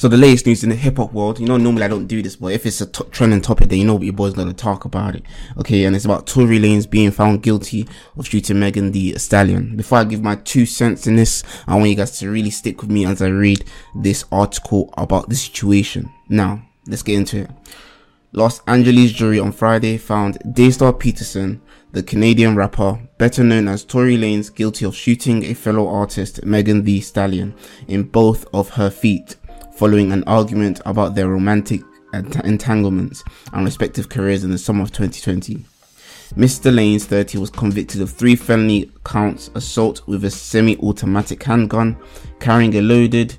So the latest news in the hip hop world, you know, normally I don't do this, but if it's a t- trending topic, then you know what your boy's gonna talk about it. Okay, and it's about Tory Lanez being found guilty of shooting Megan Thee Stallion. Before I give my two cents in this, I want you guys to really stick with me as I read this article about the situation. Now, let's get into it. Los Angeles jury on Friday found Daystar Peterson, the Canadian rapper, better known as Tory Lanez, guilty of shooting a fellow artist, Megan Thee Stallion, in both of her feet following an argument about their romantic entanglements and respective careers in the summer of 2020. Mr. Lanez, 30, was convicted of three felony counts assault with a semi automatic handgun, carrying a loaded,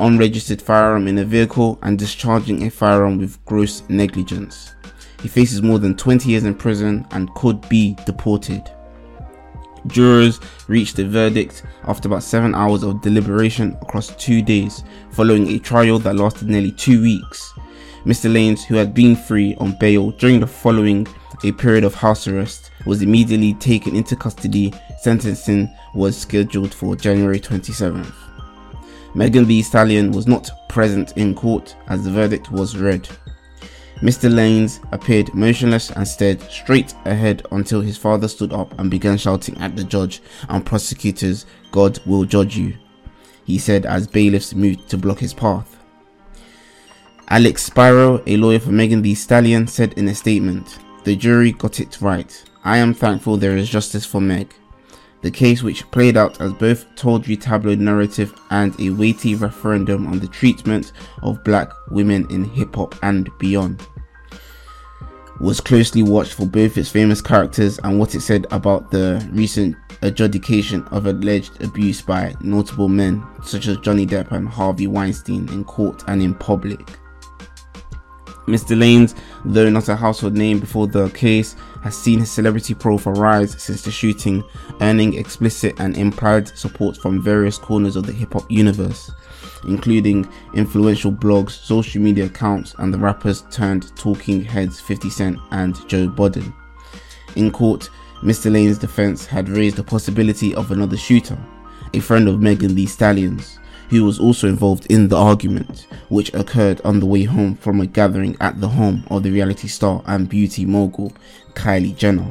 unregistered firearm in a vehicle, and discharging a firearm with gross negligence. He faces more than 20 years in prison and could be deported. Jurors reached a verdict after about seven hours of deliberation across two days, following a trial that lasted nearly two weeks. Mr. Lanez, who had been free on bail during the following a period of house arrest, was immediately taken into custody. Sentencing was scheduled for January 27th. Megan Thee Stallion was not present in court as the verdict was read. Mr. Lanez appeared motionless and stared straight ahead until his father stood up and began shouting at the judge and prosecutors, God will judge you, he said as bailiffs moved to block his path. Alex Spiro, a lawyer for Megan Thee Stallion, said in a statement, The jury got it right. I am thankful there is justice for Meg. The case, which played out as both tawdry tabloid narrative and a weighty referendum on the treatment of black women in hip hop and beyond, was closely watched for both its famous characters and what it said about the recent adjudication of alleged abuse by notable men such as Johnny Depp and Harvey Weinstein in court and in public. Mr. Lanez, though not a household name before the case, has seen his celebrity profile rise since the shooting, earning explicit and implied support from various corners of the hip hop universe, including influential blogs, social media accounts, and the rappers turned talking heads 50 Cent and Joe Budden. In court, Mr. Lanez' defense had raised the possibility of another shooter, a friend of Megan Thee Stallion's, who was also involved in the argument, which occurred on the way home from a gathering at the home of the reality star and beauty mogul Kylie Jenner.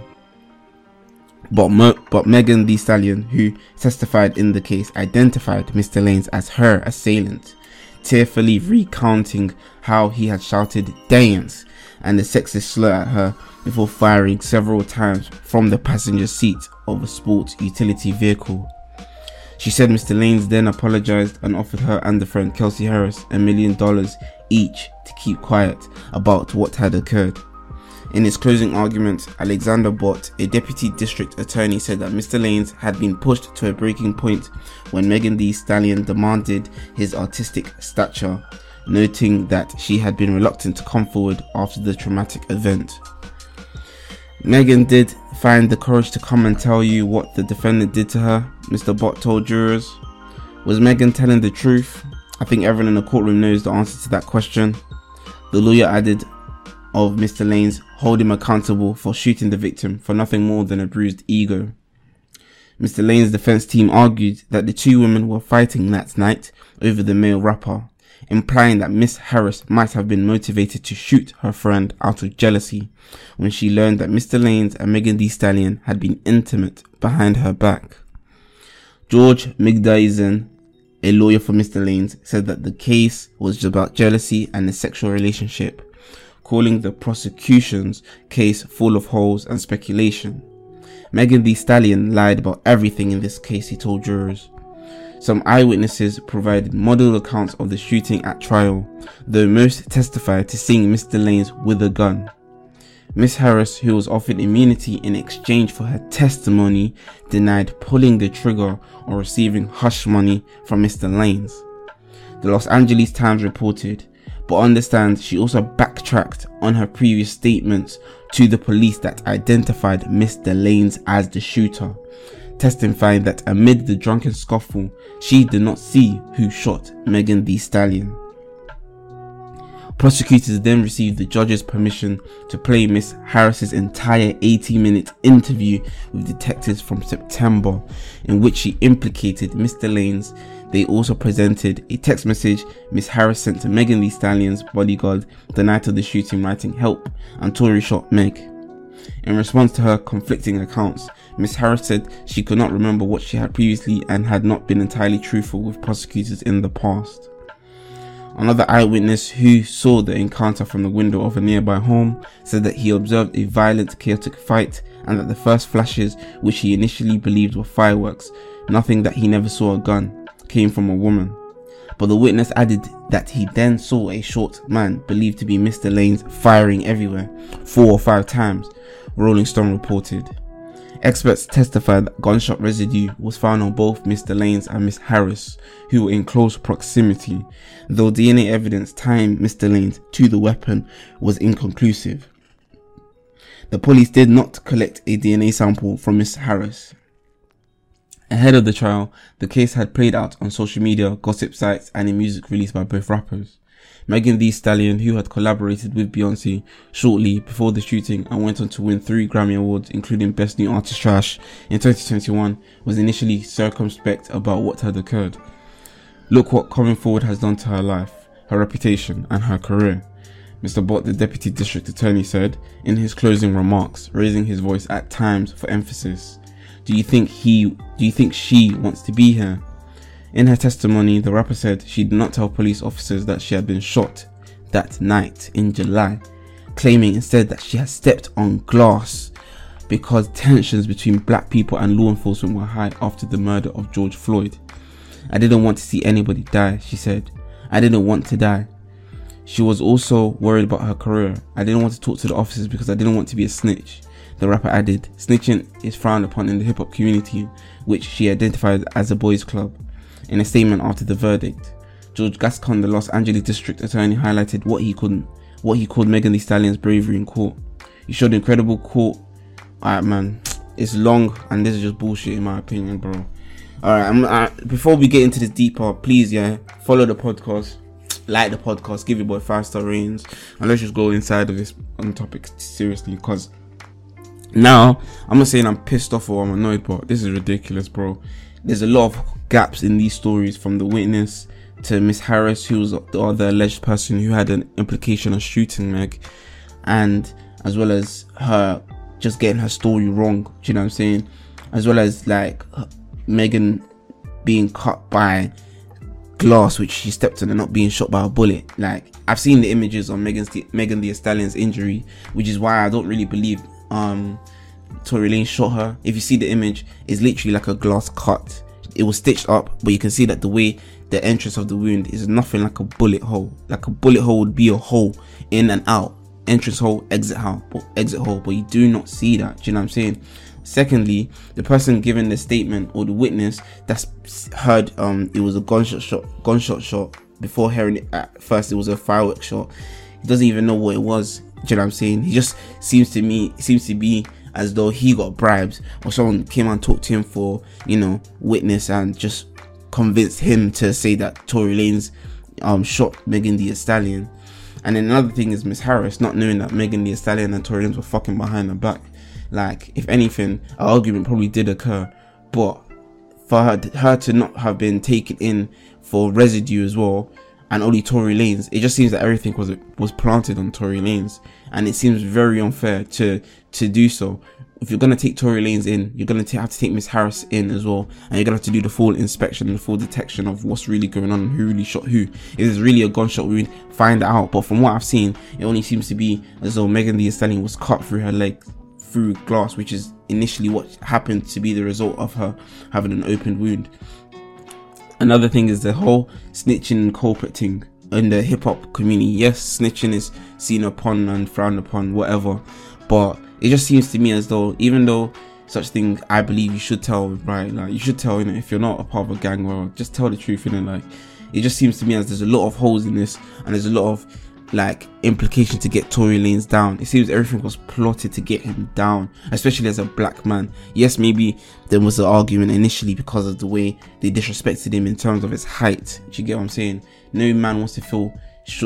But, Mo- but Megan Thee Stallion, who testified in the case, identified Mr. Lanez as her assailant, tearfully recounting how he had shouted dance and a sexist slur at her before firing several times from the passenger seat of a sports utility vehicle. She said Mr. Lanez then apologized and offered her and the friend Kelsey Harris a million dollars each to keep quiet about what had occurred. In his closing argument, Alexander Bott, a deputy district attorney, said that Mr. Lanez had been pushed to a breaking point when Megan Thee Stallion demanded his artistic stature, noting that she had been reluctant to come forward after the traumatic event. Megan did find the courage to come and tell you what the defendant did to her, Mr. Bott told jurors. Was Megan telling the truth? I think everyone in the courtroom knows the answer to that question. The lawyer added of Mr. Lanez hold him accountable for shooting the victim for nothing more than a bruised ego. Mr. Lanez' defense team argued that the two women were fighting that night over the male rapper, implying that Miss Harris might have been motivated to shoot her friend out of jealousy when she learned that Mr. Lanez and Megan Thee Stallion had been intimate behind her back. George Mgdesyan, a lawyer for Mr. Lanez, said that the case was about jealousy and a sexual relationship, calling the prosecution's case full of holes and speculation. Megan Thee Stallion lied about everything in this case, he told jurors. Some eyewitnesses provided model accounts of the shooting at trial, though most testified to seeing Mr. Lanez with a gun. Miss Harris, who was offered immunity in exchange for her testimony, denied pulling the trigger or receiving hush money from Mr. Lanez. The Los Angeles Times reported, but understands she also backtracked on her previous statements to the police that identified Mr. Lanez as the shooter, testifying that amid the drunken scuffle, she did not see who shot Megan Thee Stallion. Prosecutors then received the judge's permission to play Miss Harris's entire 80 minute interview with detectives from September, in which she implicated Mr. Lanez. They also presented a text message Miss Harris sent to Megan Thee Stallion's bodyguard the night of the shooting, writing, Help, and Tory shot Meg. In response to her conflicting accounts, Miss Harris said she could not remember what she had previously and had not been entirely truthful with prosecutors in the past. Another eyewitness who saw the encounter from the window of a nearby home said that he observed a violent, chaotic fight and that the first flashes, which he initially believed were fireworks, nothing that he never saw a gun, came from a woman. But the witness added that he then saw a short man believed to be Mr. Lanez, firing everywhere, four or five times, Rolling Stone reported. Experts testified that gunshot residue was found on both Mr. Lanez and Miss Harris, who were in close proximity, though DNA evidence tying Mr. Lanez to the weapon was inconclusive. The police did not collect a DNA sample from Miss Harris. Ahead of the trial, the case had played out on social media, gossip sites, and in music released by both rappers. Megan Thee Stallion, who had collaborated with Beyonce shortly before the shooting and went on to win three Grammy Awards, including Best New Artist Trash in 2021, was initially circumspect about what had occurred. Look what coming forward has done to her life, her reputation, and her career. Mr. Bott, the Deputy District Attorney, said in his closing remarks, raising his voice at times for emphasis. Do you think he, do you think she wants to be here? In her testimony, the rapper said she did not tell police officers that she had been shot that night in July, claiming instead that she had stepped on glass because tensions between black people and law enforcement were high after the murder of George Floyd. I didn't want to see anybody die, she said. I didn't want to die. She was also worried about her career. I didn't want to talk to the officers because I didn't want to be a snitch. The rapper added, Snitching is frowned upon in the hip hop community, which she identified as a boys' club. In a statement after the verdict, George Gascon, the Los Angeles District Attorney, highlighted what he could what he called Megan Thee Stallion's bravery in court. He showed incredible court. Alright, man, it's long and this is just bullshit in my opinion, bro. Alright, uh, before we get into this deeper, please, yeah, follow the podcast, like the podcast, give your boy five star ratings, and let's just go inside of this on topic seriously because now I'm not saying I'm pissed off or I'm annoyed, but this is ridiculous, bro. There's a lot of gaps in these stories from the witness to Miss Harris, who was the other alleged person who had an implication of shooting Meg, and as well as her just getting her story wrong. Do you know what I'm saying? As well as like Megan being cut by glass, which she stepped on, and not being shot by a bullet. Like I've seen the images on Megan's Megan Thee Stallion's injury, which is why I don't really believe um Tory Lanez shot her. If you see the image, it's literally like a glass cut it was stitched up, but you can see that the way the entrance of the wound is nothing like a bullet hole. Like a bullet hole would be a hole in and out, entrance hole, exit hole, exit hole. But you do not see that. Do you know what I'm saying? Secondly, the person giving the statement or the witness that's heard um it was a gunshot shot, gunshot shot before hearing it at first it was a firework shot. He doesn't even know what it was. Do you know what I'm saying? He just seems to me seems to be as though he got bribes or someone came and talked to him for, you know, witness and just convinced him to say that Tory Lanez um, shot Megan Thee Stallion. And then another thing is Miss Harris not knowing that Megan Thee Stallion and Tory Lanez were fucking behind her back. Like, if anything, an argument probably did occur, but for her, her to not have been taken in for residue as well, and only Tory Lanez. it just seems that everything was was planted on Tory Lanez, and it seems very unfair to to do so. If you're gonna take Tory Lanez in, you're gonna have to take Miss Harris in as well, and you're gonna have to do the full inspection and the full detection of what's really going on who really shot who. If it's really a gunshot wound, find out. But from what I've seen, it only seems to be as though Megan Thee Stallion was cut through her leg through glass, which is initially what happened to be the result of her having an open wound. Another thing is the whole snitching and culprit thing in the hip hop community. Yes, snitching is seen upon and frowned upon, whatever, but it just seems to me as though even though such thing I believe you should tell right like you should tell you know if you're not a part of a gang well just tell the truth you know like it just seems to me as there's a lot of holes in this and there's a lot of like implication to get Tory Lanez down. It seems everything was plotted to get him down, especially as a black man. Yes, maybe there was an argument initially because of the way they disrespected him in terms of his height. Do you get what I'm saying? no man wants to feel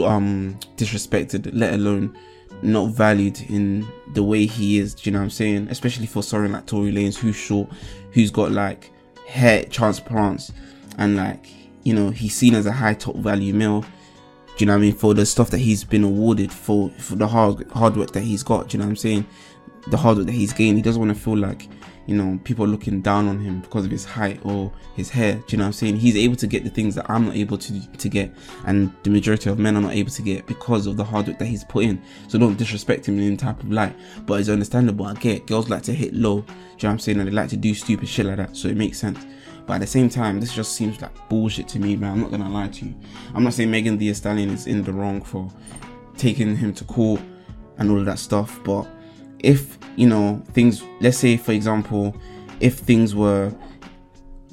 um disrespected, let alone not valued in the way he is. Do you know what I'm saying? Especially for someone like Tory Lanez, who's short, who's got like hair transplants, and like you know he's seen as a high top value male. Do you know what I mean? For the stuff that he's been awarded for, for the hard hard work that he's got. Do you know what I'm saying? The hard work that he's gained. He doesn't want to feel like you know, people looking down on him because of his height or his hair. Do you know what I'm saying? He's able to get the things that I'm not able to to get, and the majority of men are not able to get because of the hard work that he's put in. So don't disrespect him in any type of light. But it's understandable. I get girls like to hit low. Do you know what I'm saying? And they like to do stupid shit like that. So it makes sense. But at the same time, this just seems like bullshit to me, man. I'm not gonna lie to you. I'm not saying Megan Thee Stallion is in the wrong for taking him to court and all of that stuff, but if you know things let's say for example if things were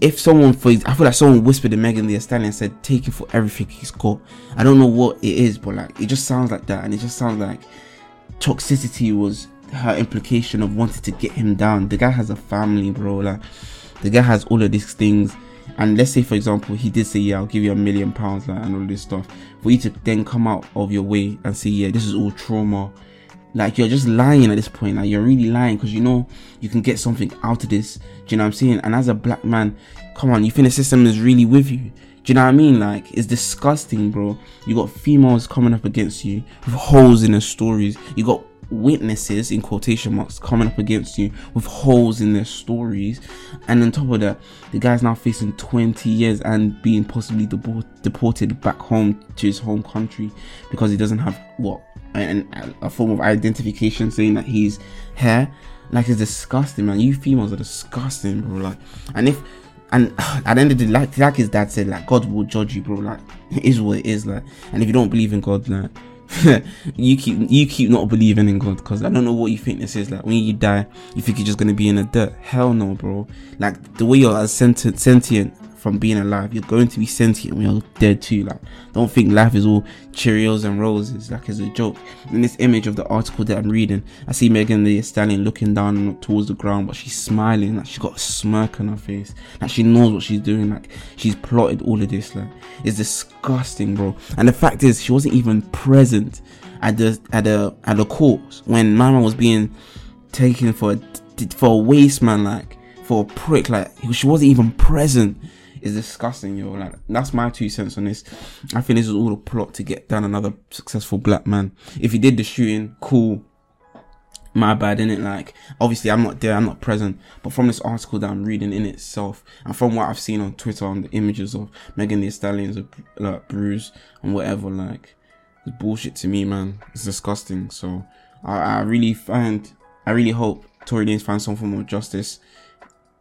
if someone for I feel like someone whispered to Megan Thee Stallion and said take it for everything he's got. I don't know what it is, but like it just sounds like that, and it just sounds like toxicity was her implication of wanting to get him down. The guy has a family, bro. Like the guy has all of these things, and let's say for example he did say yeah I'll give you a million pounds like and all this stuff. For you to then come out of your way and say yeah this is all trauma like you're just lying at this point. Like you're really lying because you know you can get something out of this. Do you know what I'm saying? And as a black man, come on, you think the system is really with you? Do you know what I mean? Like it's disgusting, bro. You got females coming up against you with holes in their stories. You got witnesses in quotation marks coming up against you with holes in their stories and on top of that the guy's now facing 20 years and being possibly deported back home to his home country because he doesn't have what and a form of identification saying that he's hair. Like it's disgusting, man. You females are disgusting, bro. Like, and if and at the end of the day, like, like his dad said, like God will judge you, bro. Like it is what it is, like. And if you don't believe in God, like you keep you keep not believing in God, because I don't know what you think this is. Like when you die, you think you're just gonna be in the dirt. Hell no, bro. Like the way you're sentient, sentient from being alive. You're going to be sentient when you're dead too. Like, don't think life is all Cheerios and roses. Like, it's a joke. In this image of the article that I'm reading, I see Megan Thee Stallion looking down towards the ground, but she's smiling. Like, she's got a smirk on her face. Like, she knows what she's doing. Like, she's plotted all of this. Like, it's disgusting, bro. And the fact is, she wasn't even present at the at the at the court when Mama was being taken for for a waste man, like for a prick. Like, she wasn't even present is disgusting, yo. Like that's my two cents on this. I think this is all a plot to get down another successful black man. If he did the shooting, cool. My bad, in it. Like, obviously, I'm not there, I'm not present. But from this article that I'm reading in itself, and from what I've seen on Twitter on the images of Megan Thee Stallion's like bruise and whatever, like, it's bullshit to me, man. It's disgusting. So, I, I really find, I really hope Tory Lanez finds some form of justice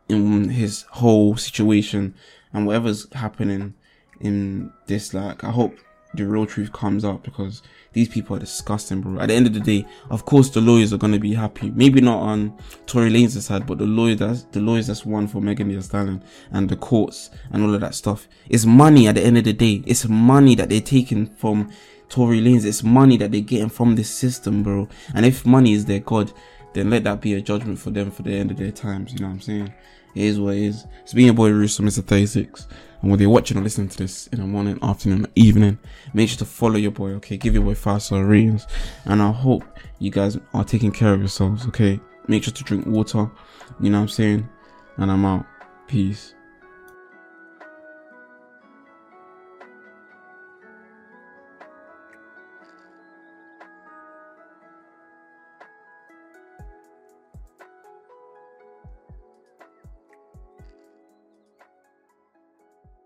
in his whole situation and whatever's happening in this, like, I hope the real truth comes out because these people are disgusting, bro. At the end of the day, of course, the lawyers are gonna be happy. Maybe not on Tory Lanez' side, but the lawyers that's the lawyers that's won for Megan Thee Stallion and the courts and all of that stuff. It's money at the end of the day. It's money that they're taking from Tory Lanez. It's money that they're getting from this system, bro. And if money is their god, then let that be a judgment for them for the end of their times. You know what I'm saying? It is what it is. It's being your boy Russo, Mr. 36. And whether you're watching or listening to this in the morning, afternoon, evening, make sure to follow your boy, okay? Give your boy five star ratings. And I hope you guys are taking care of yourselves, okay? Make sure to drink water, you know what I'm saying? And I'm out. Peace.